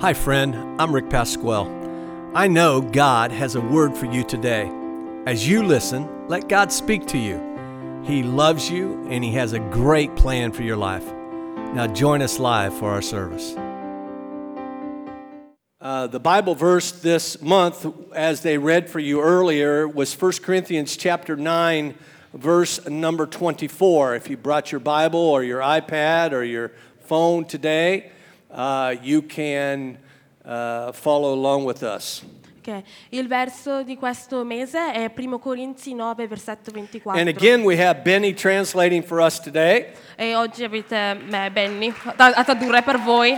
Hi, friend. I'm Rick Pasquale. I know God has a word for you today. As you listen, let God speak to you. He loves you and He has a great plan for your life. Now, join us live for our service. Uh, the Bible verse this month, as they read for you earlier, was 1 Corinthians chapter 9, verse number 24. If you brought your Bible or your iPad or your phone today, uh, you can uh, follow along with us. Ok, Il verso di questo mese è 1 Corinzi 9, versetto 24. And again, we have Benny translating for us today. E oggi avete me, Benny, a a tradurre per voi.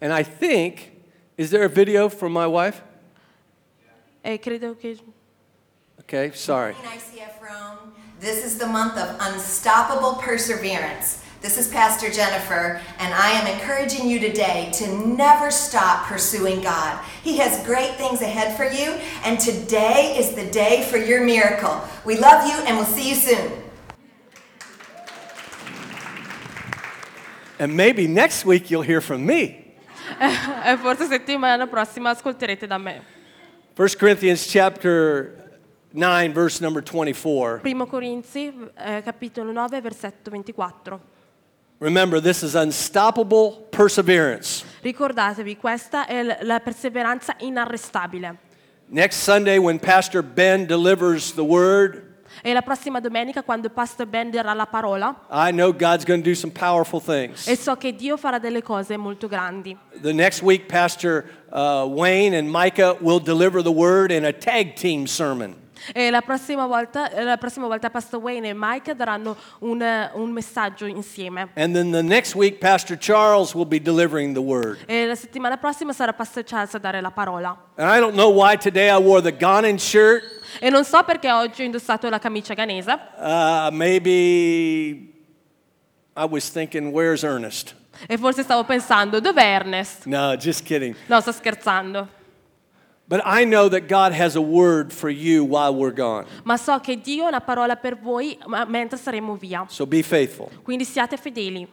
And I think, is there a video from my wife? E credo che... Okay, sorry. ICF Rome. This is the month of unstoppable perseverance. This is Pastor Jennifer, and I am encouraging you today to never stop pursuing God. He has great things ahead for you, and today is the day for your miracle. We love you, and we'll see you soon. And maybe next week you'll hear from me. E forse settimana prossima ascolterete da me. 1 Corinthians chapter 9, verse number 24. 1 Corinzi, eh, capitolo 9, versetto 24. Remember, this is unstoppable perseverance. Ricordatevi, questa è la perseveranza inarrestabile. Next Sunday, when Pastor Ben delivers the word, E la prossima domenica, quando Pastor Ben darà la parola, I know God's going to do some powerful things. e so che Dio farà delle cose molto grandi. The next week, Pastor uh, Wayne and Micah will deliver the word in a tag team sermon. E la prossima volta, eh, la prossima volta Pastor Wayne e Mike daranno un, eh, un messaggio insieme. And then the next week, Pastor Charles will be delivering the word. E la settimana prossima sarà Pastor Charles a dare la parola. And I don't know why today I wore the Ghanan shirt. E non so perché oggi ho indossato la camicia ghanese. Uh, maybe I was thinking, where's Ernest? E forse stavo pensando, dov'è Ernest? No, just kidding. No, sto scherzando. But I know that God has a word for you while we're gone. Ma so che Dio ha una parola per voi mentre saremo via. So be faithful. Quindi siate fedeli.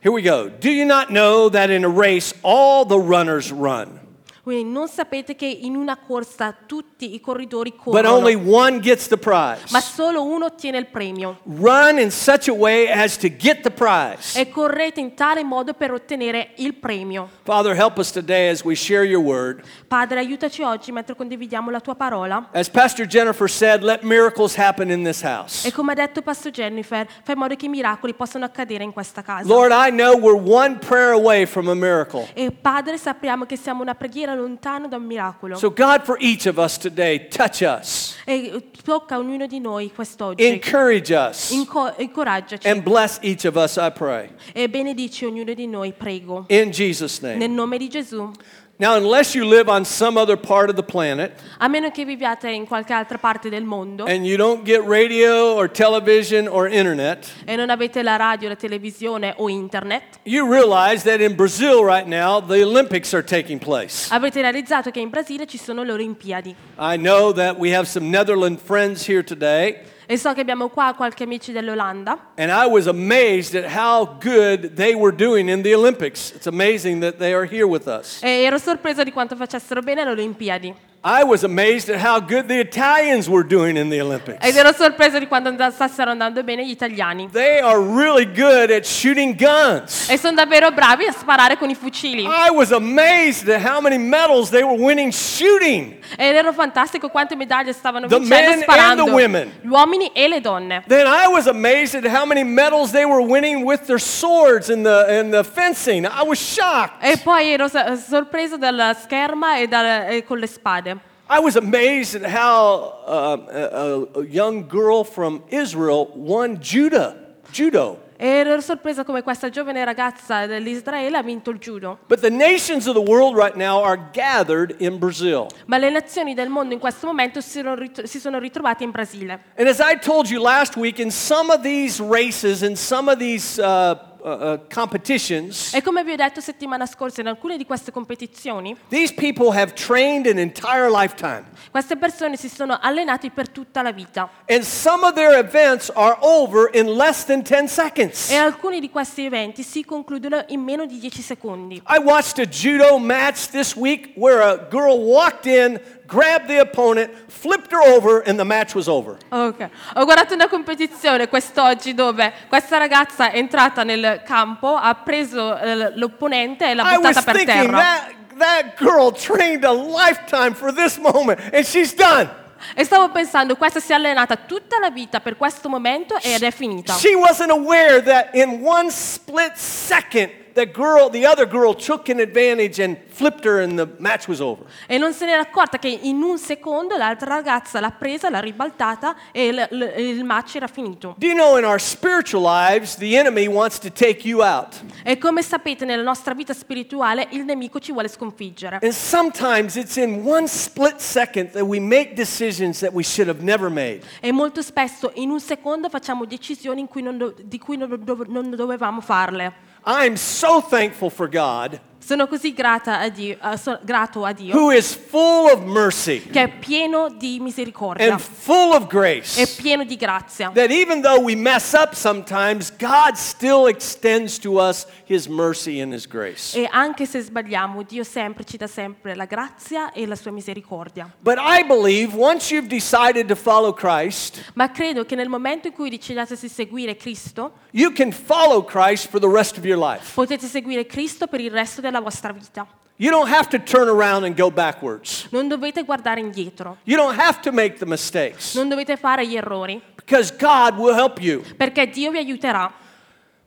Here we go. Do you not know that in a race all the runners run, Quindi non sapete che in una corsa tutti i corridori but corrono, only one gets the prize? ma solo uno ottiene il premio. Run in such a way as to get the prize. E correte in tale modo per ottenere il premio. Father, help us today as we share your word. Padre, aiutaci oggi mentre condividiamo la tua parola. As Pastor Jennifer said, let miracles happen in this house. E come ha detto Pastor Jennifer, fai in modo che i miracoli possano accadere in questa casa. Lord, I know we're one prayer away from a miracle. E Padre, sappiamo che siamo una preghiera lontano da un miracolo. So, God, for each of us today, touch us, e tocca a ognuno di noi quest'oggi. encourage us, Inco- incoraggiaci and bless each of us, I pray. e benedici ognuno di noi, prego. In Jesus' Nel name. nome di Gesù. Now, unless you live on some other part of the planet A meno che viviate in qualche altra parte del mondo and you don't get radio or television or internet, e non avete la radio, la televisione o internet, you realize that in Brazil right now, the Olympics are taking place. avrete realizzato che in Brasile ci sono le Olimpiadi. I know that we have some Netherlands friends here today, E so che abbiamo qua qualche amici dell'Olanda and I was amazed at how good they were doing in the Olympics. It's amazing that they are here with us. e ero sorpresa di quanto facessero bene alle Olimpiadi. I was amazed at how good the Italians were doing in the Olympics. Ed ero sorpresa di quanto and- stessero andando bene gli italiani. They are really good at shooting guns. E sono davvero bravi a sparare con i fucili. I was amazed at how many medals they were winning shooting. Ed era fantastico quante medaglie stavano The vincendo men and sparando. the women. Gli uomini e le donne. Then I was amazed at how many medals they were winning with their swords in the, in the fencing. I was shocked. E poi ero sorpresa dalla scherma e, e con le spade. I was amazed at how um, a, a- young girl from Israel won judo. Judo. Ero sorpresa come questa giovane ragazza dell'Israele ha vinto il judo. But the nations of the world right now are gathered in Brazil. Ma le nazioni del mondo in questo momento si sono, si sono ritrovate in Brasile. And as I told you last week, in some of these races, in some of these uh, uh, uh, competitions, E come vi ho detto settimana scorsa in alcune di queste competizioni, these people have trained an entire lifetime. queste persone si sono allenati per tutta la vita. And some of their events are over in less than 10 seconds. E alcuni di questi eventi si concludono in meno di 10 secondi. I watched a judo match this week where a girl walked in, grabbed the opponent, flipped her over, and the match was over. Ok. Ho guardato una competizione quest'oggi dove questa ragazza è entrata nel campo, ha preso eh, l'opponente e l'ha I was buttata per thinking terra. that that girl trained a lifetime for this moment, and she's done. E stavo pensando, questa si è allenata tutta la vita per questo momento ed è finita. She wasn't aware that in one split second, the girl, the other girl, took an advantage and flipped her, and the match was over. E non se n'era accorta che in un secondo l'altra ragazza l'ha presa, l'ha ribaltata e il, il- il match era finito. Do you know in our spiritual lives, the enemy wants to take you out? E come sapete nella nostra vita spirituale il nemico ci vuole sconfiggere. And sometimes it's in one split second that we make decisions that we should have never made. E molto spesso in un secondo facciamo decisioni in cui non do- di cui non, dove- non dovevamo farle. I'm so thankful for God Sono così grata a Dio, eh, so- grato a Dio who is full of mercy che è pieno di misericordia and full of è grace. pieno di grazia. That even though we mess up sometimes, God still extends to us his mercy and his grace. E anche se sbagliamo, Dio sempre ci dà sempre la grazia e la sua misericordia. But I believe once you've decided to follow Christ, Ma credo che nel momento in cui decidiate di seguire Cristo, you can follow Christ for the rest of your life. potete seguire Cristo per il resto della vostra vita. You don't have to turn around and go backwards. Non dovete guardare indietro, You don't have to make the mistakes non dovete fare gli errori, because God will help you. perché Dio vi aiuterà.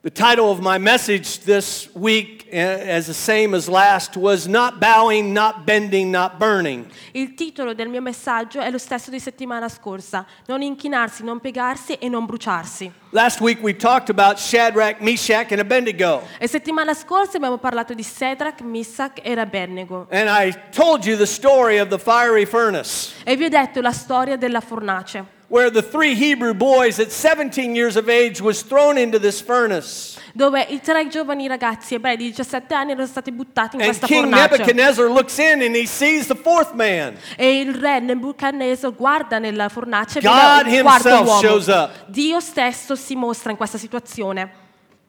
The title of my message this week, eh, as the same as last, was Not Bowing, Not Bending, Not Burning. Il titolo del mio messaggio è lo stesso di settimana scorsa, non inchinarsi, non piegarsi e non bruciarsi. Last week we talked about Shadrach, Meshach, and Abednego. E settimana scorsa abbiamo parlato di Sedrak, Missach e Abednego. And I told you the story of the fiery furnace, E vi ho detto la storia della fornace, where the three Hebrew boys at 17 years of age was thrown into this furnace. dove i tre giovani ragazzi ebrei di 17 anni erano stati buttati in And questa King fornace. Nebuchadnezzar looks in and he sees the fourth man. E il re Nebuchadnezzar guarda nella fornace e God vede il quarto uomo. shows up. Dio stesso si mostra in questa situazione.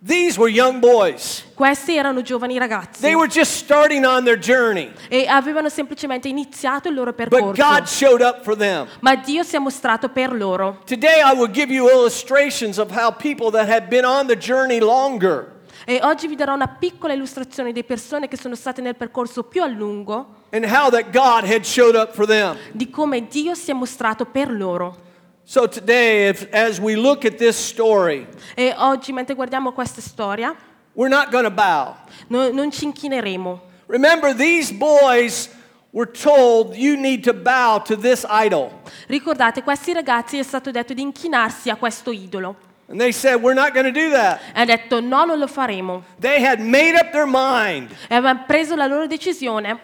These were young boys. Questi erano giovani ragazzi They were just starting on their journey, e avevano semplicemente iniziato il loro but percorso. God showed up for them. Ma Dio si è mostrato per loro. Today, I will give you illustrations of how people that have been on the journey longer E oggi vi darò una piccola illustrazione di persone che sono state nel percorso più a lungo, and how that God had showed up for them. di come Dio si è mostrato per loro. So today, if, as we look at this story, E oggi, mentre guardiamo questa storia, we're not going to bow. no- non ci inchineremo. Remember, these boys were told you need to bow to this idol. Ricordate, questi ragazzi è stato detto di inchinarsi a questo idolo. And they said, We're not going to do that. E ha detto no, non lo faremo. They had made up their mind. E avevano preso la loro decisione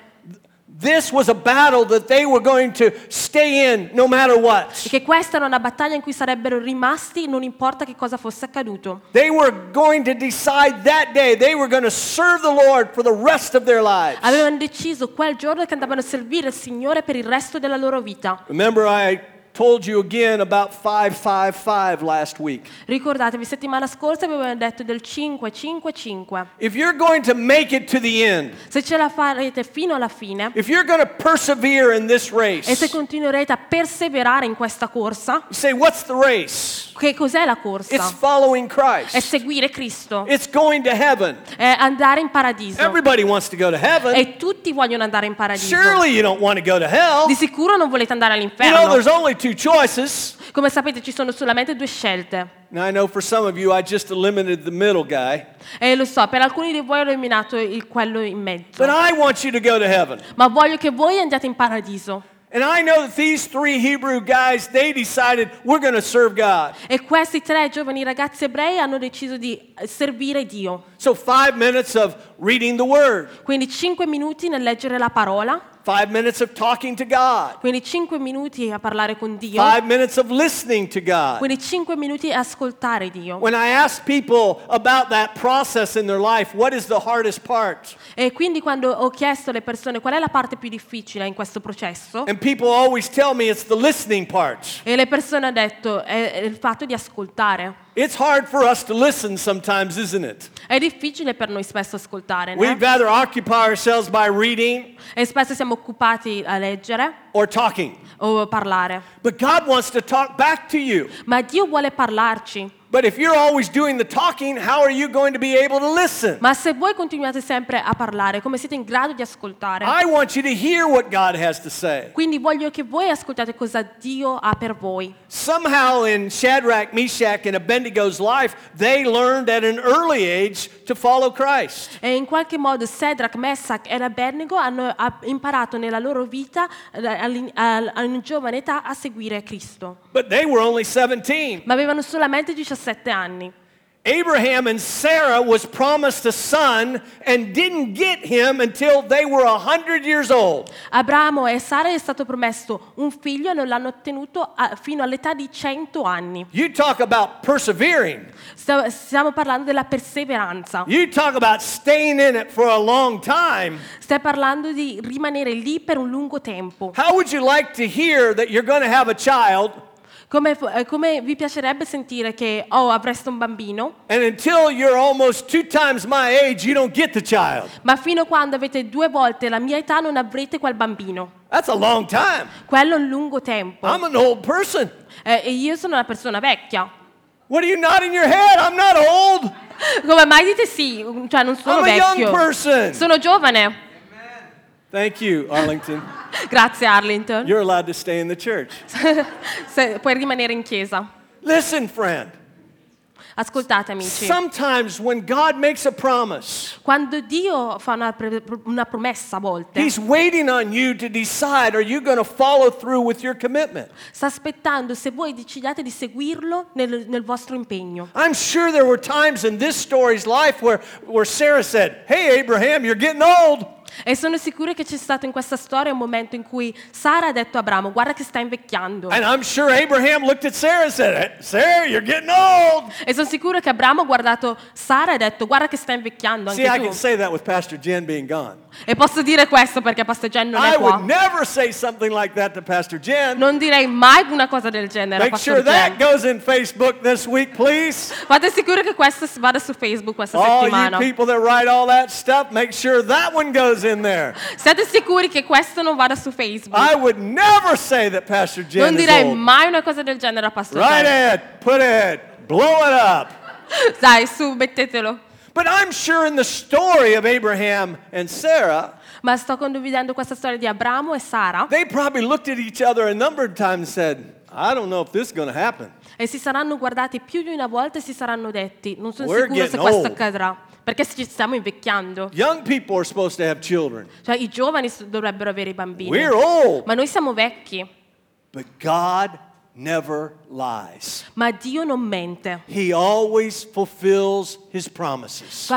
This was a battle that they were going to stay in no matter what. e che questa era una battaglia in cui sarebbero rimasti non importa che cosa fosse accaduto. They were going to decide that day they were going to serve the Lord for the rest of their lives. Avevano deciso quel giorno che andavano a servire il Signore per il resto della loro vita. Remember, I told you again about 555 last week. Ricordatevi, settimana scorsa vi avevo detto del 5-5-5. If you're going to make it to the end, Se ce la farete fino alla fine if you're going to persevere in this e se race, continuerete a perseverare in questa corsa, say, What's the race? che cos'è la It's corsa? following È Christ, seguire Cristo, it's going to heaven. è andare in paradiso. Everybody wants to go to heaven. E tutti vogliono andare in paradiso. Surely you don't want to go to hell. Di sicuro non volete andare You know, all'inferno. there's only two choices. Come sapete ci sono solamente due scelte. Now, I know for some of you, I just eliminated the middle guy, E lo so, per alcuni di voi ho eliminato il quello in mezzo. but I want you to go to heaven. Ma voglio che voi andiate in paradiso. And I know that these three Hebrew guys, they decided we're going to serve God. E questi tre giovani ragazzi ebrei hanno deciso di servire Dio. So, five minutes of reading the Word, Quindi 5 minuti nel leggere la parola, five minutes of talking to God, quindi 5 minuti a parlare con Dio, five minutes of listening to God. quindi 5 minuti a ascoltare Dio. When I ask people about that process in their life, what is the hardest part? E quindi quando ho chiesto alle persone qual è la parte più difficile in questo processo, And people always tell me it's the listening part. e le persone hanno detto è è il fatto di ascoltare. It's hard for us to listen sometimes, isn't it? È difficile per noi spesso ascoltare? We'd rather occupy ourselves by reading e spesso siamo occupati a leggere or talking. o parlare. But God wants to talk back to you. Ma Dio vuole parlarci. But if you're always doing the talking, how are you going to be able to listen? Ma se voi continuate sempre a parlare, come siete in grado di ascoltare? I want you to hear what God has to say. Quindi voglio che voi ascoltate cosa Dio ha per voi. Somehow in Shadrach, Meshach, and Abednego's life, they learned at an early age to follow Christ. E in qualche modo Sedrak, Messach e Abednego hanno ha- imparato nella loro vita eh, a una giovane età a seguire Cristo. But they were only 17. Ma avevano solamente 17 anni. Abraham and Sarah was promised a son and didn't get him until they were 100 years old. Abramo e Sara è stato promesso un figlio e non l'hanno ottenuto fino all'età di 100 anni. You talk about persevering. Stiamo parlando della perseveranza. You talk about staying in it for a long time. Stai parlando di rimanere lì per un lungo tempo. How would you like to hear that you're going to have a child Come, eh, come vi piacerebbe sentire che oh, avreste un bambino, and until you're almost two times my age, you don't get the child? ma fino a quando avete due volte la mia età non avrete quel bambino? That's a long time. Quello è un lungo tempo. I'm an old person. Eh, e io sono una persona vecchia. What are you nodding your head? I'm not old. Come mai dite sì? Cioè, non sono I'm a young vecchio. person. Sono giovane. Thank you, Arlington. Grazie, Arlington. You're allowed to stay in the church. Se- puoi rimanere in chiesa. Listen, friend. Ascoltate, amici. Sometimes when God makes a promise, Quando Dio fa una, pre- una promessa a volte, He's waiting on you to decide are you going to follow through with your commitment? sta aspettando se voi decidiate di seguirlo nel, nel vostro impegno. I'm sure there were times in this story's life where, where Sarah said, Hey, Abraham, you're getting old. E sono sicura che c'è stato in questa storia un momento in cui Sara ha detto a Abramo, guarda che sta invecchiando. And I'm sure Abraham looked at Sarah and said, "Hey, Sarah, you're getting old. E sono sicura che Abramo ha guardato Sara e ha detto, guarda che sta invecchiando See, anche I tu. can say that with Pastor Jen being gone. E posso dire questo perché Pastor Jen non I è qua. would never say something like that to Pastor Jen. Non direi mai una cosa del genere a Make Pastor sure that Jen. goes in Facebook this week, please. Fate sicuro che questo vada su Facebook questa All you settimana. people that write all that stuff, make sure that one goes in there. Sicuri che questo non vada su Facebook? I would never say that Pastor Jen Non is direi old. mai una cosa del genere a Pastor Right Jen. it, put it, blow it up. Dai, su, mettetelo. But I'm sure in the story of Abraham and Sarah, Ma sto condividendo questa storia di Abramo e Sara they probably looked at each other a number of times and said, I don't know if this is going to happen. E si saranno guardati più di una volta e si saranno detti, non sono We're sicuro se questo old. accadrà, perché ci stiamo invecchiando. Young people are supposed to have children. Cioè i giovani dovrebbero avere i bambini. We're old. Ma noi siamo vecchi, But God never lies. ma Dio non mente. He always fulfills his promises.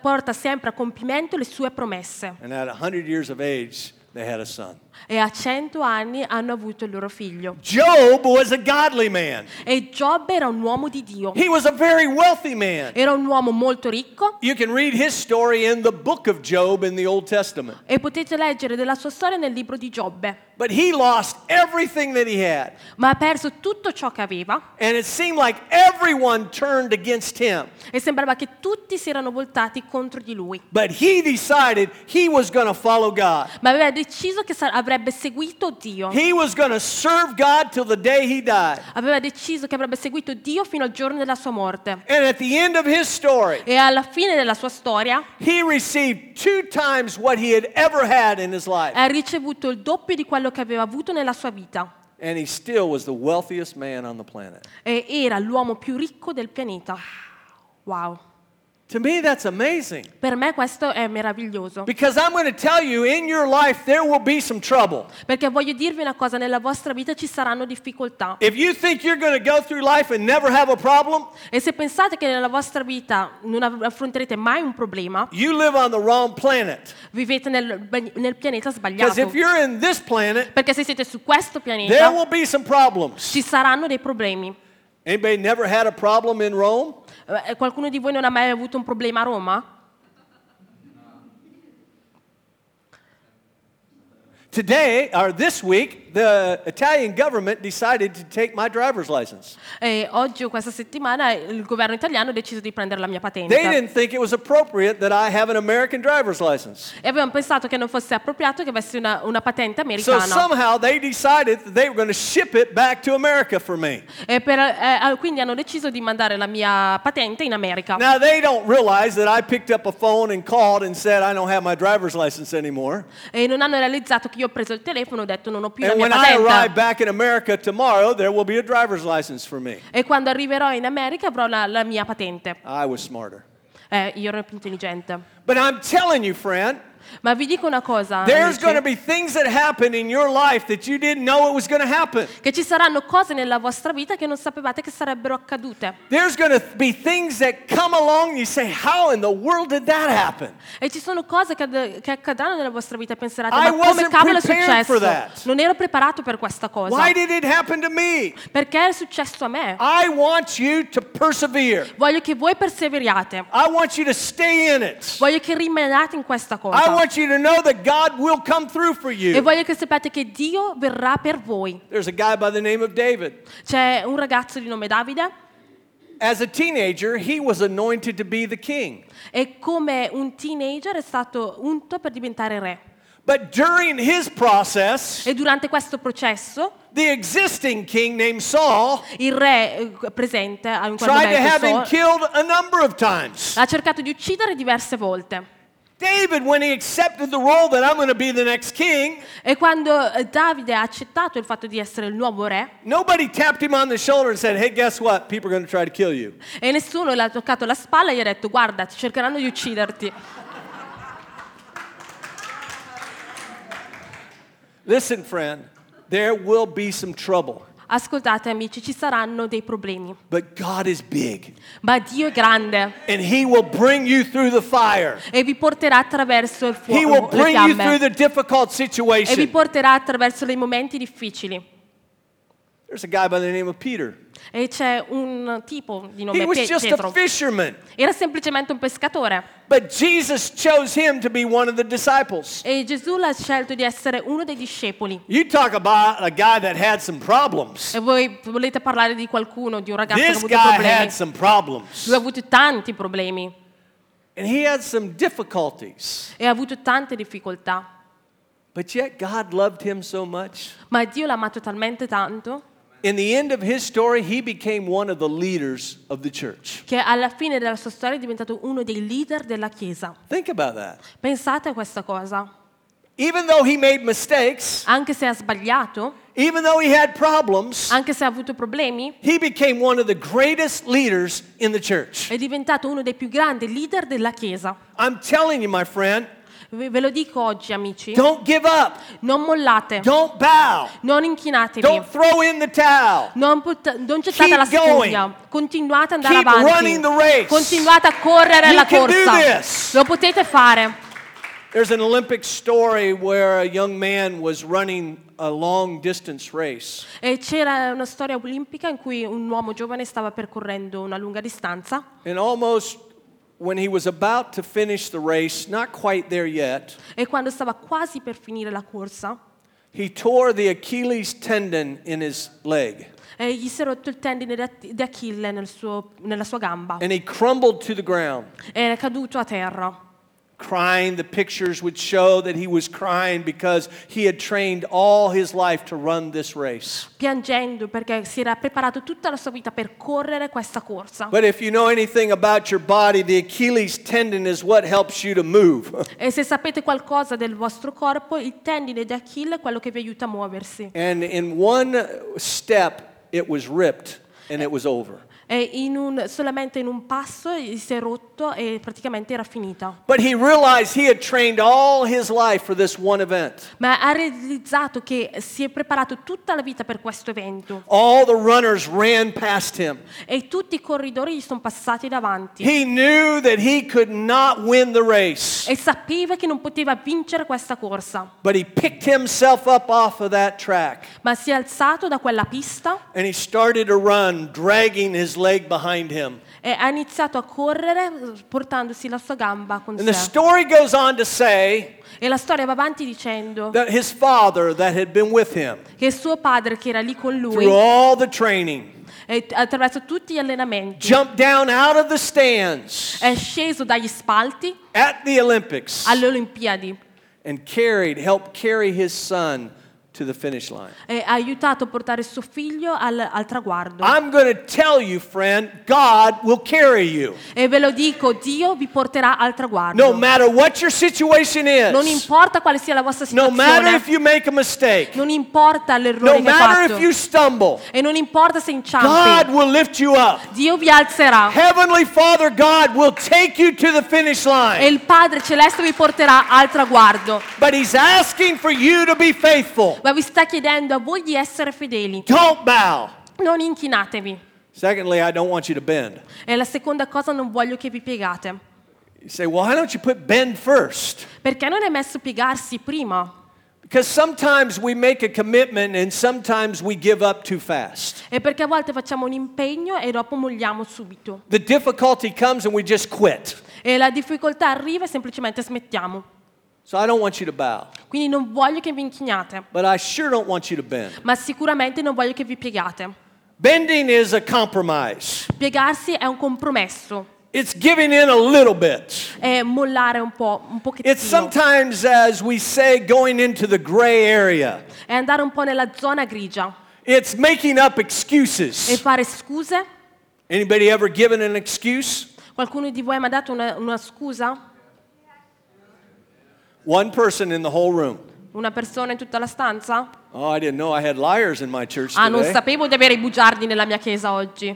Porta sempre a compimento le sue promesse. And at 100 years of age, they had a son. E a cento anni hanno avuto il loro figlio. Job was a godly man. E Giobbe era un uomo di Dio. He was a very wealthy man. Era un uomo molto ricco You can read his story in the book of Job in the Old Testament. e potete leggere della sua storia nel libro di Giobbe. But he lost everything that he had. Ma ha perso tutto ciò che aveva And it seemed like everyone turned against him. e sembrava che tutti si erano voltati contro di lui. But he decided he was going to follow God. Ma aveva deciso che sa- avrebbe seguito Dio. He was going to serve God till the day he died. Aveva deciso che avrebbe seguito Dio fino al giorno della sua morte. And at the end of his story, E alla fine della sua storia he received two times what he had ever had in his life. ha ricevuto il doppio di quello che aveva avuto nella sua vita. And he still was the wealthiest man on the planet. E era l'uomo più ricco del pianeta. Wow. To me, that's amazing. Per me questo è meraviglioso. Because I'm going to tell you, in your life, there will be some trouble. Perché voglio dirvi una cosa, nella vostra vita ci saranno difficoltà. If you think you're going to go through life and never have a problem, E se pensate che nella vostra vita non affronterete mai un problema, you live on the wrong planet. vivete nel, nel pianeta Because sbagliato. if you're in this planet, Perché se siete su questo there pianeta will be some problems. ci saranno dei problemi. Anybody never had a problem in Rome? Eh, Qualcuno di voi non ha mai avuto un problema a Roma? Today, or this week, the Italian government decided to take my driver's license. E oggi o questa settimana il governo italiano ha deciso di prendere la mia patente. They didn't think it was appropriate that I have an American driver's license. E avevamo pensato che non fosse appropriato che avessi una, una patente So americana. somehow they decided that they were going to ship it back to America for me. E per- eh, quindi hanno deciso di mandare la mia patente in America. Now they don't realize that I picked up a phone and called and said I don't have my driver's license anymore. E non hanno realizzato che io ho preso il telefono e ho detto non ho più la And mia I arrive patente. tomorrow. E quando arriverò in America avrò la, la mia patente. Eh, io ero più intelligente. But I'm telling you, friend, Ma vi dico una cosa, there's going to be things that happen in your life that you didn't know it was going to happen. che ci saranno cose nella vostra vita che non sapevate che sarebbero accadute. There's going to be things that come along and you say, How in the world did that happen? E ci sono cose che, che accadranno nella vostra vita e penserete, I ma come cavolo è successo? Non ero preparato per questa cosa. Why did it happen to me? Perché è successo a me? I want you to persevere. Voglio che voi perseveriate. I want you to stay in it. Voglio che rimaniate in questa cosa. Want you to know that God will come through for E you. voglio che sappiate che Dio verrà per voi. There's a guy by the name of David. C'è un ragazzo di nome Davide As a teenager, he was anointed to be the king. e come un teenager è stato unto per diventare re. But during his process, E durante questo processo the existing king named Saul il re eh, presente tried to have him Saul, killed a number of times. ha cercato di uccidere diverse volte. David, when he accepted the role that I'm going to be the next king, E quando eh, Davide ha accettato il fatto di essere il nuovo re nobody tapped him on the shoulder and said, Hey, guess what? People are going to try to kill you. e nessuno le ha toccato la spalla e gli ha detto guarda ti cercheranno di ucciderti. Listen, friend, there will be some trouble, Ascoltate amici, ci saranno dei problemi, but God is big, ma Dio è grande and He will bring you through the fire. e vi porterà attraverso il He will fuoco, le bring you through the difficult e vi situation. porterà attraverso dei momenti difficili. There's a guy by the name of Peter. E c'è un tipo di He nome was Pe- just a fisherman, Era semplicemente un pescatore but Jesus chose him to be one of the disciples. e Gesù l'ha scelto di essere uno dei discepoli. You talk about a guy that had some problems. E voi volete parlare di qualcuno, di un ragazzo che ha This avuto problemi? had some problems, Lui ha avuto tanti problemi and he had some difficulties. e ha avuto tante difficoltà. But yet God loved him so much. Ma Dio l'ha amato talmente tanto In the end of his story, he became one of the leaders of the church. che alla fine della sua storia è diventato uno dei leader della Chiesa. Think about that. Pensate a questa cosa. Even though he made mistakes, Anche se ha sbagliato, even though he had problems, anche se ha avuto problemi, he became one of the greatest leaders in the church. è diventato uno dei più grandi leader della Chiesa. I'm telling you, my friend, Ve lo dico oggi, amici, don't give up, non mollate, don't bow, non inchinatevi, don't throw in the towel. non, put- non gettate Keep la going. spugna, continuate ad andare Keep running avanti, the race. continuate a correre You la can do corsa. this. Lo potete fare. There's an Olympic story where a young man was running a long distance race. E c'era una storia olimpica in cui un uomo giovane stava percorrendo una lunga distanza And almost race, e quando stava quasi per finire la corsa he tore the Achilles tendon in his leg e gli si è rotto il tendine di di Achille nel suo- nella sua gamba and he crumbled to the ground. e è caduto a terra. Crying, the pictures would show that he was crying because he had trained all his life to run this race. piangendo perché si era preparato tutta la sua vita per correre questa corsa. But if you know anything about your body, the Achilles tendon is what helps you to move. E se sapete qualcosa del vostro corpo, il tendine di Achille è quello che vi aiuta a muoversi. And in one step, it was ripped and it was over. In un- solamente in un passo si è rotto e praticamente era finita. But he realized he had trained all his life for this one event. Ma ha realizzato che si è preparato tutta la vita per questo evento All the runners ran past him. e tutti i corridori gli sono passati davanti. He knew that he could not win the race, E sapeva che non poteva vincere questa corsa, but he picked himself up off of that track ma si è alzato da quella pista and he started to run, dragging his leg behind him. e ha iniziato a correre portandosi la sua gamba con And the sé. story goes on to say E la storia va avanti dicendo that his father, that had been with him che suo padre che era lì con lui through all the training, e attraverso tutti gli allenamenti jumped down out of the stands è sceso dagli spalti at the Olympics alle Olimpiadi and carried, helped carry his son to the finish line. e ha aiutato a portare suo figlio al, al traguardo. I'm going to tell you, friend, God will carry you. E ve lo dico, Dio vi porterà al traguardo. No matter what your situation non is, importa quale sia la vostra no matter situazione, if you make a mistake, non importa no l'errore che hai matter fatto if you stumble, e non importa se God inciampi, will lift you up. Dio vi alzerà Heavenly Father God will take you to the finish e line. il Padre Celeste vi porterà al traguardo. But He's asking for you to be faithful. Ma vi sta chiedendo a voi di essere fedeli. Don't bow. Non inchinatevi. Secondly, I don't want you to bend. E la seconda cosa non voglio che vi piegate. You say, well, why don't you put bend first? Perché non è messo piegarsi prima? Because sometimes we make a commitment and sometimes we give up too fast. E perché a volte facciamo un impegno e dopo molliamo subito. The difficulty comes and we just quit. E la difficoltà arriva e semplicemente smettiamo. So I don't want you to bow. Quindi non voglio che vi inchiniate, But I sure don't want you to bend. ma sicuramente non voglio che vi piegate. Bending is a compromise. Piegarsi è un compromesso, It's giving in a little bit. è mollare un po', un It's pochettino, sometimes, as we say, going into the gray area. è andare un po' nella zona grigia It's making up e excuses. fare scuse. Anybody ever given an excuse? Qualcuno di voi mi ha dato una, una scusa? One person in the whole room. Una persona in tutta la stanza? Oh, I didn't know I had liars in my church Ah, non today. sapevo di avere i bugiardi nella mia chiesa oggi.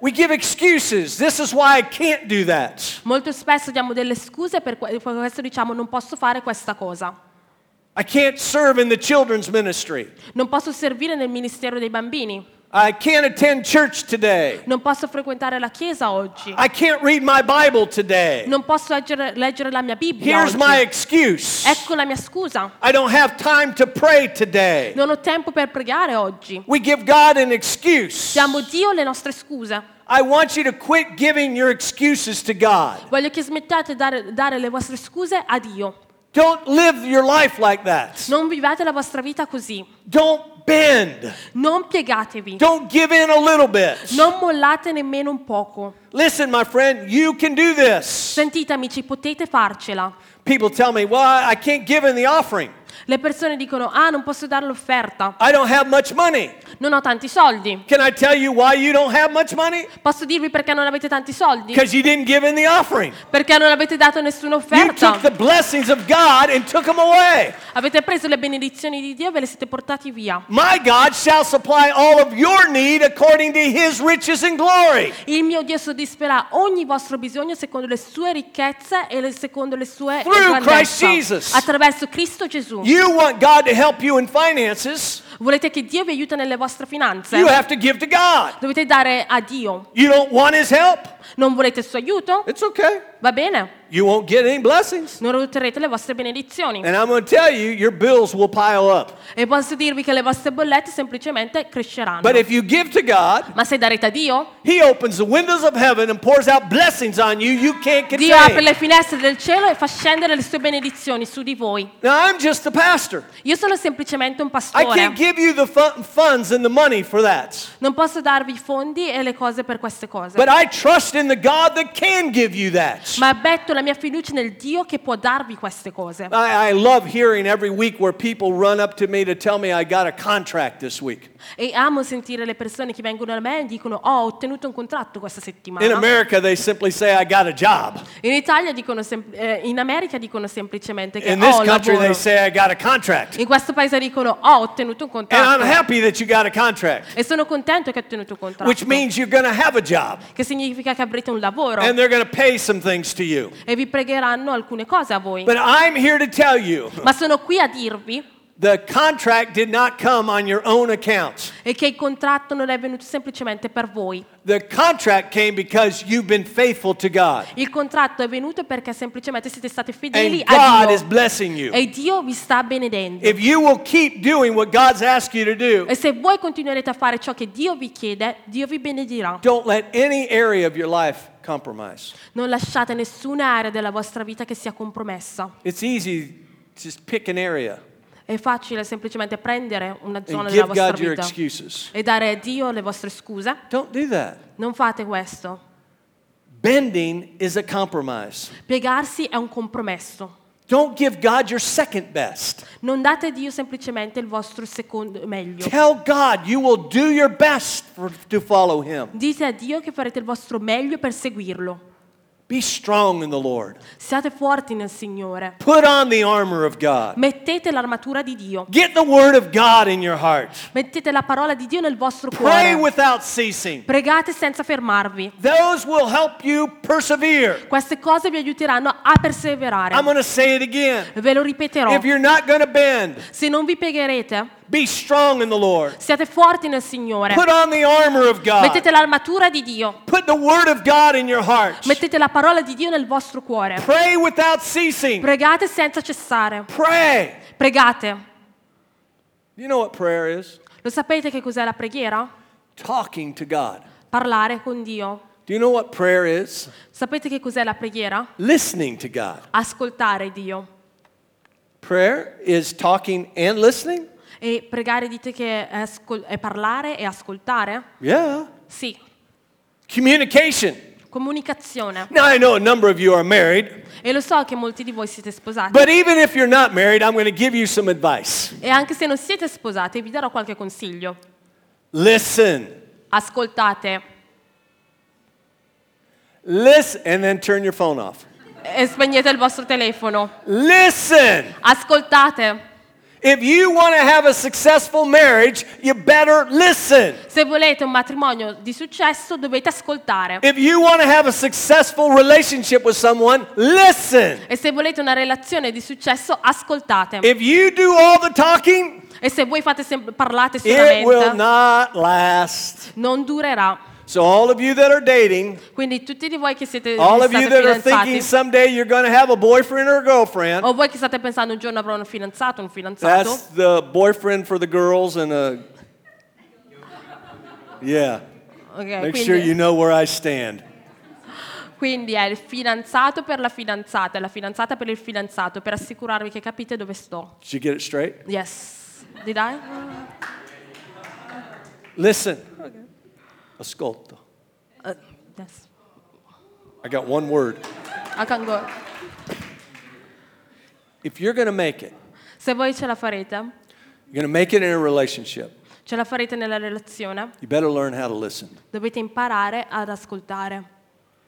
We give excuses. This is why I can't do that. Molto spesso diamo delle scuse per questo diciamo non posso fare questa cosa. I can't serve in the children's ministry. Non posso servire nel ministero dei bambini. I can't attend church today. Non posso frequentare la chiesa oggi. I can't read my Bible today. Non posso leggere, leggere la mia Bibbia Here's oggi. my excuse. Ecco la mia scusa. I don't have time to pray today. Non ho tempo per pregare oggi. We give God an excuse. Diamo Dio le nostre scuse. I want you to quit giving your excuses to God. Voglio che smettiate di dare, dare le vostre scuse a Dio. Don't live your life like that. Non vivate la vostra vita così. Don't bend. Non piegatevi. Don't give in a little bit. Non mollate nemmeno un poco. Listen, my friend, you can do this. Sentite amici, potete farcela. People tell me, well, I I can't give in the offering. Le persone dicono, ah, non posso dare l'offerta. I don't have much money. Non ho tanti soldi. Can I tell you why you don't have much money? Posso dirvi perché non avete tanti soldi? Because you didn't give in the offering. Perché non avete dato nessuna You offerta. took the blessings of God and took them away. Avete preso le benedizioni di Dio e ve le siete portati via. My God shall supply all of your need according to his riches and glory. Il mio Dio soddisferà ogni vostro bisogno secondo le sue ricchezze e le- secondo le sue Through grandezza. Christ Jesus. Attraverso Cristo Gesù. You want God to help you in finances, Volete che Dio vi aiuti nelle vostre finanze? you have to give to God. Dovete dare a Dio. You don't want his help? Non volete il suo aiuto? It's okay. Va bene. You won't get any blessings. Non otterrete le vostre benedizioni. And I'm going to tell you, your bills will pile up. E posso dirvi che le vostre bollette semplicemente cresceranno. But if you give to God, Ma se darete a Dio, he opens the windows of heaven and pours out blessings on you you can't Dio apre contain. le finestre del cielo e fa scendere le sue benedizioni su di voi. Now, I'm just a pastor. Io sono semplicemente un I pastore. can't give you the fu- funds and the money for that. Non posso darvi i fondi e le cose per queste cose. But I trust trust in the God that can give you that. ma metto la mia fiducia nel Dio che può darvi queste cose. I, I love hearing every week where people run up to me to tell me I got a contract this week. E amo sentire le persone che vengono da me e dicono oh, ho ottenuto un contratto questa In settimana. America, they simply say I got a job. In Italia dicono sem- eh, in America dicono semplicemente che In this ho un country, lavoro. they say I got a contract. In questo paese dicono ho ottenuto un And I'm contratto. happy that you got a contract, E sono contento che ho ottenuto un contratto. which means you're going to have a job. che significa che avrete un lavoro And they're going to pay some things to you. e vi pregheranno alcune cose a voi. But I'm here to tell you Ma sono qui a dirvi the contract did not come on your own account. e che il contratto non è venuto semplicemente per voi. The contract came because you've been faithful to God. Il contratto è venuto perché semplicemente siete stati fedeli And a God is Dio. blessing you. E Dio vi sta benedendo. If you will keep doing what God's asked you to do, E se voi continuerete a fare ciò che Dio vi chiede, Dio vi benedirà. don't let any area of your life compromise. Non lasciate nessuna area della vostra vita che sia compromessa. It's easy to just pick an area È facile semplicemente prendere una zona della vostra God vita e dare a Dio le vostre scuse. Do. Non fate questo. Bending is a compromise. Piegarsi è un compromesso. Don't give God your second best. Non date a Dio semplicemente il vostro secondo meglio. Tell God you will do your best for, to follow Him. Dite a Dio che farete il vostro meglio per seguirlo. Be strong in the Lord. Siate forti nel Signore. Put on the armor of God. Mettete l'armatura di Dio. Get the Word of God in your heart. Mettete la parola di Dio nel vostro Pray cuore. without ceasing. Pregate senza fermarvi. Those will help you persevere. Queste cose vi aiuteranno a perseverare. I'm going to say it again. Ve lo ripeterò. If you're not going to bend, Se non vi piegherete, be strong in the Lord. siate forti nel Signore. Put on the armor of God. Mettete l'armatura di Dio. Put the Word of God in your heart. Mettete la parola di Dio nel vostro cuore. Pray without ceasing. Pregate senza cessare. Pray. Pregate. You know what prayer is? Lo sapete che cos'è la preghiera? Talking to God. Parlare con Dio. Do you know what prayer is? Sapete che cos'è la preghiera? Listening to God. Ascoltare Dio. Prayer is talking and listening? E pregare dite che è, ascol- è parlare e ascoltare? Yeah. Sì. Communication. Comunicazione. Now, I know a number of you are married, E lo so che molti di voi siete sposati. but even if you're not married, I'm going to give you some advice. E anche se non siete sposati, vi darò qualche consiglio. Listen. Ascoltate. Listen. And then turn your phone off. E spegnete il vostro telefono. Listen. Ascoltate. If you want to have a successful marriage, you better listen. Se volete un matrimonio di successo, dovete ascoltare. If you want to have a successful relationship with someone, listen. E se volete una relazione di successo, ascoltate. If you do all the talking, E se voi fate sem- parlate it will solamente, not last. non durerà. So, all of you that are dating, Quindi tutti di voi che siete all of you that are thinking someday you're going to have a boyfriend or a girlfriend, o voi che state pensando un giorno avrò un fidanzato, un fidanzato, that's the boyfriend for the girls and a. Yeah. ok, Make quindi, sure you know where I stand. quindi è il fidanzato per la fidanzata, la fidanzata per il fidanzato, per assicurarvi che capite dove sto. Did you get it straight? Yes. Did I? Listen. Ascolto. Uh, yes. I got one word. I can go. If you're going to make it, Se voi ce la farete, you're going to make it in a relationship, ce la farete nella relazione, you better learn how to listen. dovete imparare ad ascoltare.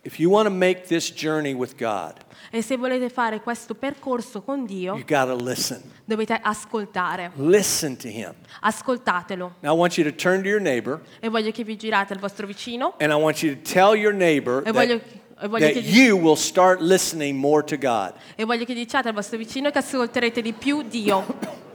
If you want to make this journey with God, E se volete fare questo percorso con Dio, you got to listen. dovete ascoltare. Listen to Him. Ascoltatelo. Now, I want you to turn to your neighbor E voglio che vi girate al vostro vicino and I want you to tell your neighbor e voglio, that, voglio that you will start listening more to God. e voglio che diciate al vostro vicino che ascolterete di più Dio.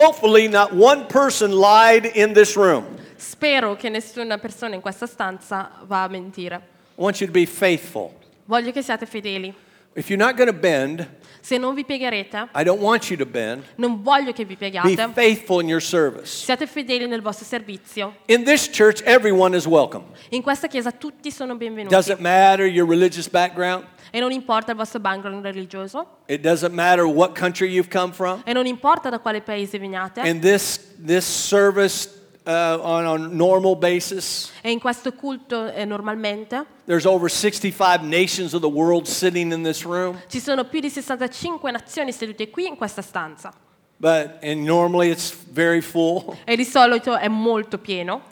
Hopefully, not one person lied in this room. Spero che nessuna persona in questa stanza va a mentire. I want you to be faithful. Voglio che siate fedeli. If you're not going to bend, Se non vi piegherete, I don't want you to bend. non voglio che vi Be piegate. faithful in your service. Siate fedeli nel vostro servizio. In this church, everyone is welcome. In questa chiesa tutti sono benvenuti. Doesn't matter your religious background. E non importa il vostro background religioso. It doesn't matter what country you've come from. E non importa da quale paese veniate. And this this service uh, on a normal basis. E in questo culto eh, normalmente There's over 65 nations of the world sitting in this room. ci sono più di 65 nazioni sedute qui in questa stanza. But and normally it's very full. E di solito è molto pieno.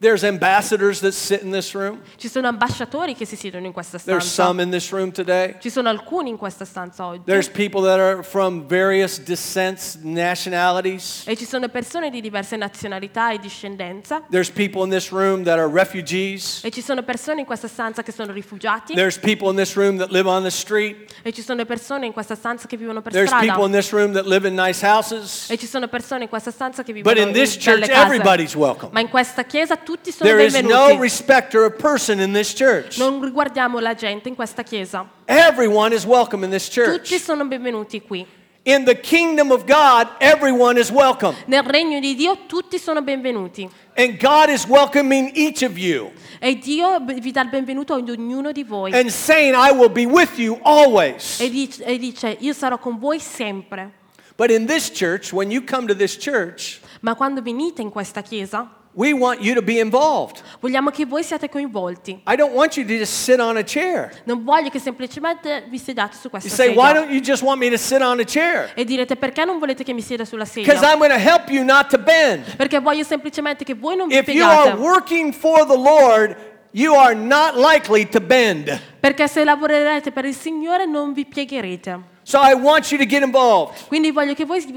There's ambassadors that sit in this room. Ci sono ambasciatori che si siedono in questa There's some stanza. in this room today. Ci sono alcuni in questa stanza oggi. There's people that are from various descents, nationalities. E ci sono persone di diverse nazionalità e discendenza. There's people in this room that are refugees. E ci sono persone in questa stanza che sono rifugiati. There's people in this room that live on the street. E ci sono persone in questa stanza che vivono per There's people in strada. this room that live in nice houses. E ci sono persone in questa stanza che vivono But in in this belle church, case. everybody's welcome. Ma in questa chiesa tutti sono There is no benvenuti. respecter of person in this church. Non riguardiamo la gente in questa chiesa. Everyone is welcome in this Tutti church. sono benvenuti qui. In the kingdom of God, everyone is welcome. Nel regno di Dio tutti sono benvenuti. And God is welcoming each of you E Dio vi dà il benvenuto ad ognuno di voi. and saying, I will be with you always. E dice, e dice, io sarò con voi sempre. But in this church, when you come to this church, Ma quando venite in questa chiesa, we want you to be involved. vogliamo che voi siate coinvolti. I don't want you to just sit on a chair. Non voglio che semplicemente vi sediate su You questa say, why sedia. don't you just want me to sit on a chair? E direte perché non volete che mi sieda sulla Because sedia? I'm going to help you not to bend. Perché voglio semplicemente che voi non vi If you are piegate. working for the Lord, you are not likely to bend. Perché se lavorerete per il Signore non vi piegherete. So I want you to get involved. Quindi voglio che voi si-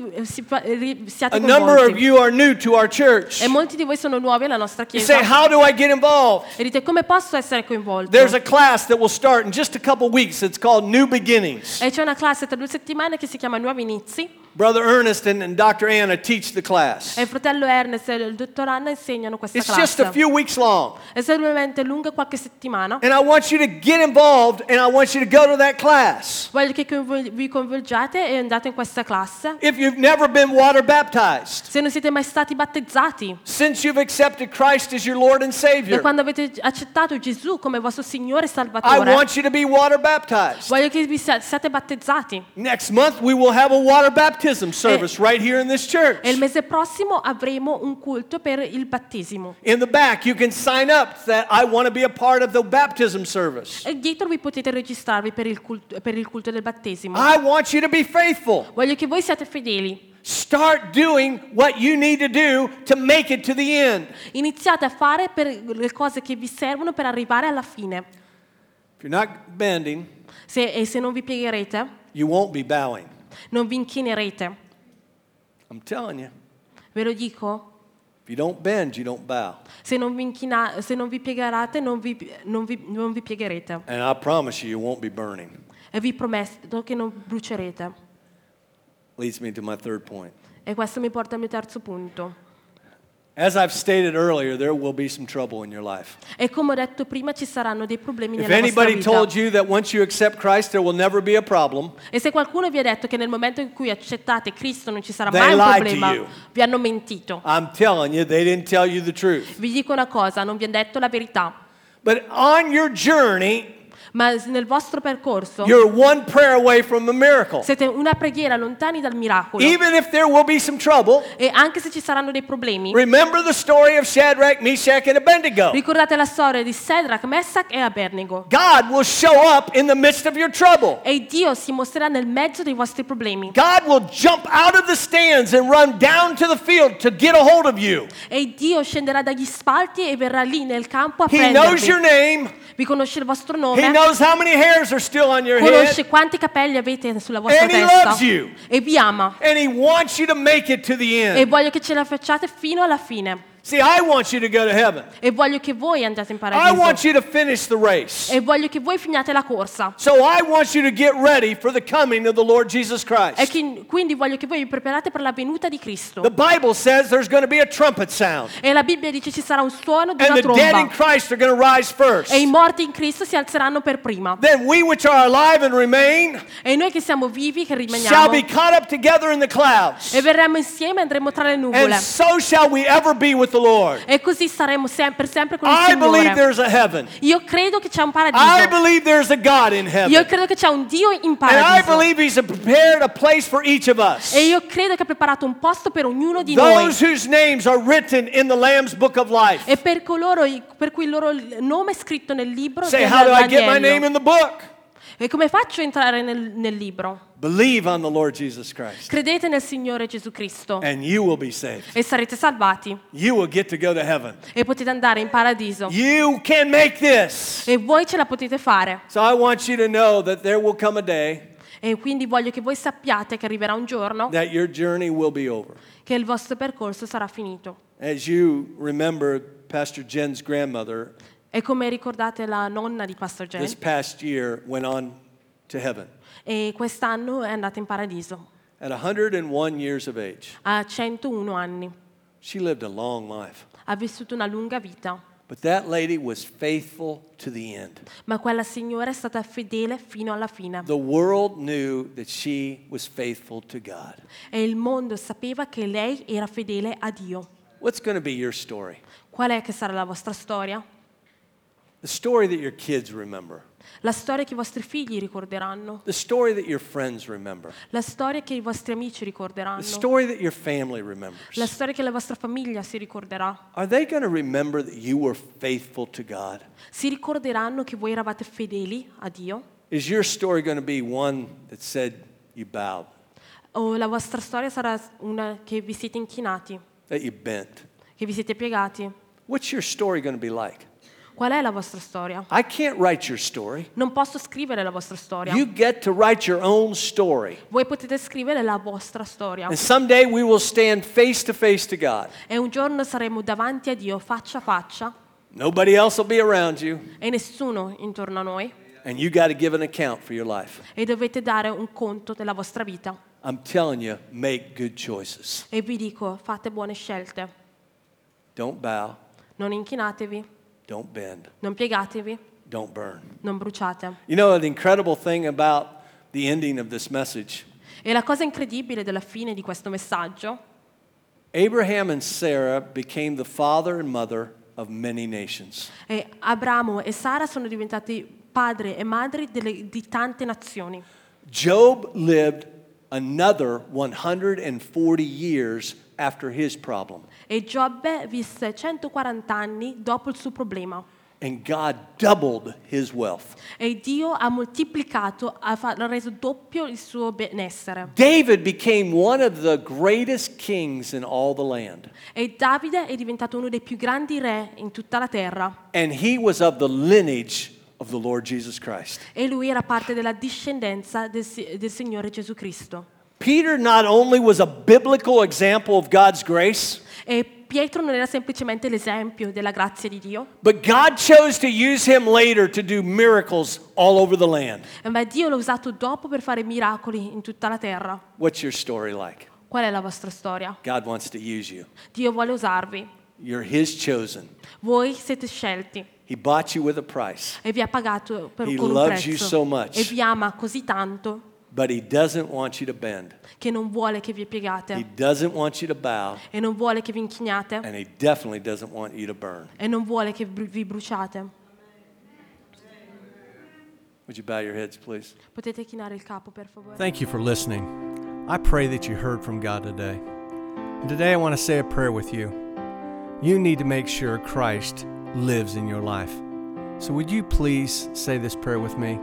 ri- siate A number of coinvolti. you are new to our church. E molti di voi sono nuovi alla nostra You say, chiesa. How do I get involved? E dite come posso essere coinvolto? There's a class that will start in just a couple weeks. It's called New Beginnings. E c'è una classe tra due settimane che si chiama Nuovi Inizi. Brother Ernest and, and Dr. Anna teach the class. E il fratello Ernest e il dottor Anna insegnano questa It's just a classe. few weeks long. È semplicemente lunga qualche settimana. And I want you to get involved and I want you to go to that class. Voglio che coinvol- vi coinvolgiate e andate in questa classe. If you've never been water baptized, Se non siete mai stati battezzati, since you've accepted Christ as your Lord and da Savior, quando avete accettato Gesù come vostro Signore e I Salvatore, want you to be water baptized. voglio che vi sia- siate battezzati. Next month, we will have a water baptism service right here in this church. E il mese prossimo avremo un culto per il battesimo. In the back, you can sign up that I want to be a part of the baptism service. E dietro vi potete registrarvi per il culto, per il culto del battesimo. I want you to be faithful. Voglio che voi siate fedeli. Start doing what you need to do to make it to the end. Iniziate a fare per le cose che vi servono per arrivare alla fine. If you're not bending, Se, e se non vi piegherete, you won't be bowing. non vi inchinerete. I'm telling you. Ve lo dico? If you don't bend, you don't bow. Se non vi, inchina- se non vi piegherete, non vi, non vi- non vi piegherete. And I promise you, you won't be burning. E vi prometto che non brucerete. E questo mi porta al mio terzo punto. As I've stated earlier, there will be some trouble in your life. E come ho detto prima, ci saranno dei problemi If nella vostra anybody told vita. you that once you accept Christ, there will never be a problem, E se qualcuno vi ha detto che nel momento in cui accettate Cristo non ci sarà mai un problema, vi hanno mentito. I'm telling you, they didn't tell you the truth. Vi dico una cosa, non vi hanno detto la verità. But on your journey, Ma nel vostro percorso you're one prayer away from a miracle. siete una preghiera lontani dal miracolo. Even if there will be some trouble, E anche se ci saranno dei problemi, remember the story of Shadrach, Meshach, and Abednego. ricordate la storia di Sedrak, Messac e Abednego. God will show up in the midst of your trouble. E Dio si mostrerà nel mezzo dei vostri problemi. God will jump out of the stands and run down to the field to get a hold of you. E Dio scenderà dagli spalti e verrà lì nel campo a He knows your name. Vi conosce il vostro He nome, knows how many hairs are still on your conosce head. quanti capelli avete sulla vostra And he testa loves you. e vi ama. And he wants you to make it to the E end. voglio che ce la facciate fino alla fine. See, I want you to go to heaven. E voglio che voi andiate in I want paradiso. you to finish the race. E voglio che voi finiate la corsa. So I want you to get ready for the coming of the Lord Jesus E Christ. chi- quindi voglio che voi vi preparate per la venuta di Cristo. The Bible says there's going to be a trumpet sound. E la Bibbia dice ci sarà un suono di And una the dead in tromba. Christ are going to rise first. E i morti in Cristo si alzeranno per prima. Then we which are alive and remain E noi che siamo vivi, che shall rimaniamo, be caught up together in the clouds. e verremo insieme e andremo tra le And nuvole. so shall we ever be with with the Lord. E così saremo sempre, sempre con il I believe Signore. there's a heaven. Io credo che c'è un I paradiso. believe there's a God in Io heaven. credo che c'è un Dio in And I paradiso. believe He's prepared a place for each of us. E io credo che ha preparato un posto per ognuno di noi. Those whose names are written in the Lamb's book of life. E per coloro per cui il loro nome è scritto nel libro Say, del how do I get my name in the book? E come faccio a entrare nel, nel libro? Believe on the Lord Jesus Christ, Credete nel Signore Gesù Cristo and you will be saved. e sarete salvati You will get to go to heaven. e potete andare in paradiso. You can make this. E voi ce la potete fare. So I want you to know that there will come a day E quindi voglio che voi sappiate che arriverà un giorno that your journey will be over. che il vostro percorso sarà finito. As you remember, Pastor Jen's grandmother E come ricordate la nonna di Pastor Jen, this past year went on to heaven e quest'anno è andata in paradiso at 101 years of age. a 101 anni. She lived a long life. Ha vissuto una lunga vita, But that lady was faithful to the end. ma quella signora è stata fedele fino alla fine. The world knew that she was faithful to God. E il mondo sapeva che lei era fedele a Dio. What's going to be your story? Qual è che sarà la vostra storia? The story that your kids remember. La storia che i vostri figli ricorderanno, The story that your friends remember. la storia che i vostri amici The ricorderanno, story that your family la remembers. storia che la vostra famiglia si ricorderà. Are they going to remember that you were faithful to God? Si ricorderanno che voi eravate fedeli a Dio? Is your story going to be one that said you bowed, O la vostra storia sarà una che vi siete inchinati, that you bent? che vi siete piegati? What's your story going to be like? Qual è la vostra storia? I can't write your story. Non posso scrivere la vostra storia. You get to write your own story. Voi potete scrivere la vostra storia. And someday we will stand face to face to God. E un giorno saremo davanti a Dio faccia a faccia Nobody else will be around you, e nessuno intorno a noi and you got to give an account for your life. e dovete dare un conto della vostra vita. I'm telling you, make good choices. E vi dico, fate buone scelte. Don't bow, Non inchinatevi, don't bend, non piegatevi, don't burn. non bruciate. You know, the incredible thing about the ending of this message E la cosa incredibile della fine di questo messaggio Abraham and Sarah became the father and mother of many nations. è Abramo e Sara sono diventati padre e madri delle- di tante nazioni. Job lived another 140 years after his problem, E Giobbe visse 140 anni dopo il suo problema. and God doubled his wealth. E Dio ha moltiplicato, ha reso doppio il suo benessere. David became one of the greatest kings in all the land, E Davide è diventato uno dei più grandi re in tutta la terra. and he was of the lineage of the Lord Jesus Christ. E lui era parte della discendenza del, del Signore Gesù Cristo. Peter not only was a biblical example of God's grace, E Pietro non era semplicemente l'esempio della grazia di Dio, but God chose to use him later to do miracles all over the land. ma Dio l'ha usato dopo per fare miracoli in tutta la terra. What's your story like? Qual è la vostra storia? God wants to use you. Dio vuole usarvi. You're his chosen. Voi siete scelti He bought you with a price, e vi ha pagato per, He con un loves you prezzo. so much. E vi ama così tanto but he doesn't want you to bend. che non vuole che vi piegate. He doesn't want you to bow, e non vuole che vi inchiniate and he definitely doesn't want you to burn. e non vuole che bru- vi bruciate. Would you bow your heads, please? Potete chinare il capo, per favore? Thank you for listening. I pray that you heard from God today. And today I want to say a prayer with you. You need to make sure Christ lives in your life. So would you please say this prayer with me?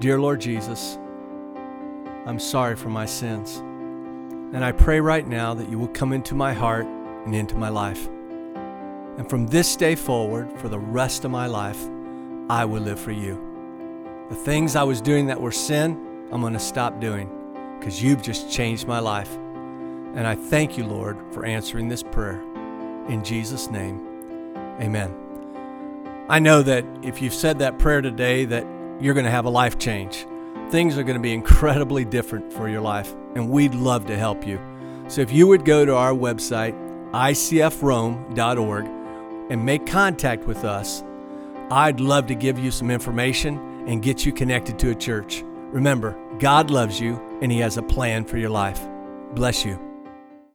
Dear Lord Jesus, I'm sorry for my sins. And I pray right now that you will come into my heart and into my life. And from this day forward, for the rest of my life, I will live for you. The things I was doing that were sin, I'm going to stop doing because you've just changed my life. And I thank you, Lord, for answering this prayer. In Jesus' name, amen. I know that if you've said that prayer today that you're going to have a life change. Things are going to be incredibly different for your life, and we'd love to help you. So if you would go to our website, icfrome.org, and make contact with us, I'd love to give you some information and get you connected to a church. Remember, God loves you and He has a plan for your life. Bless you.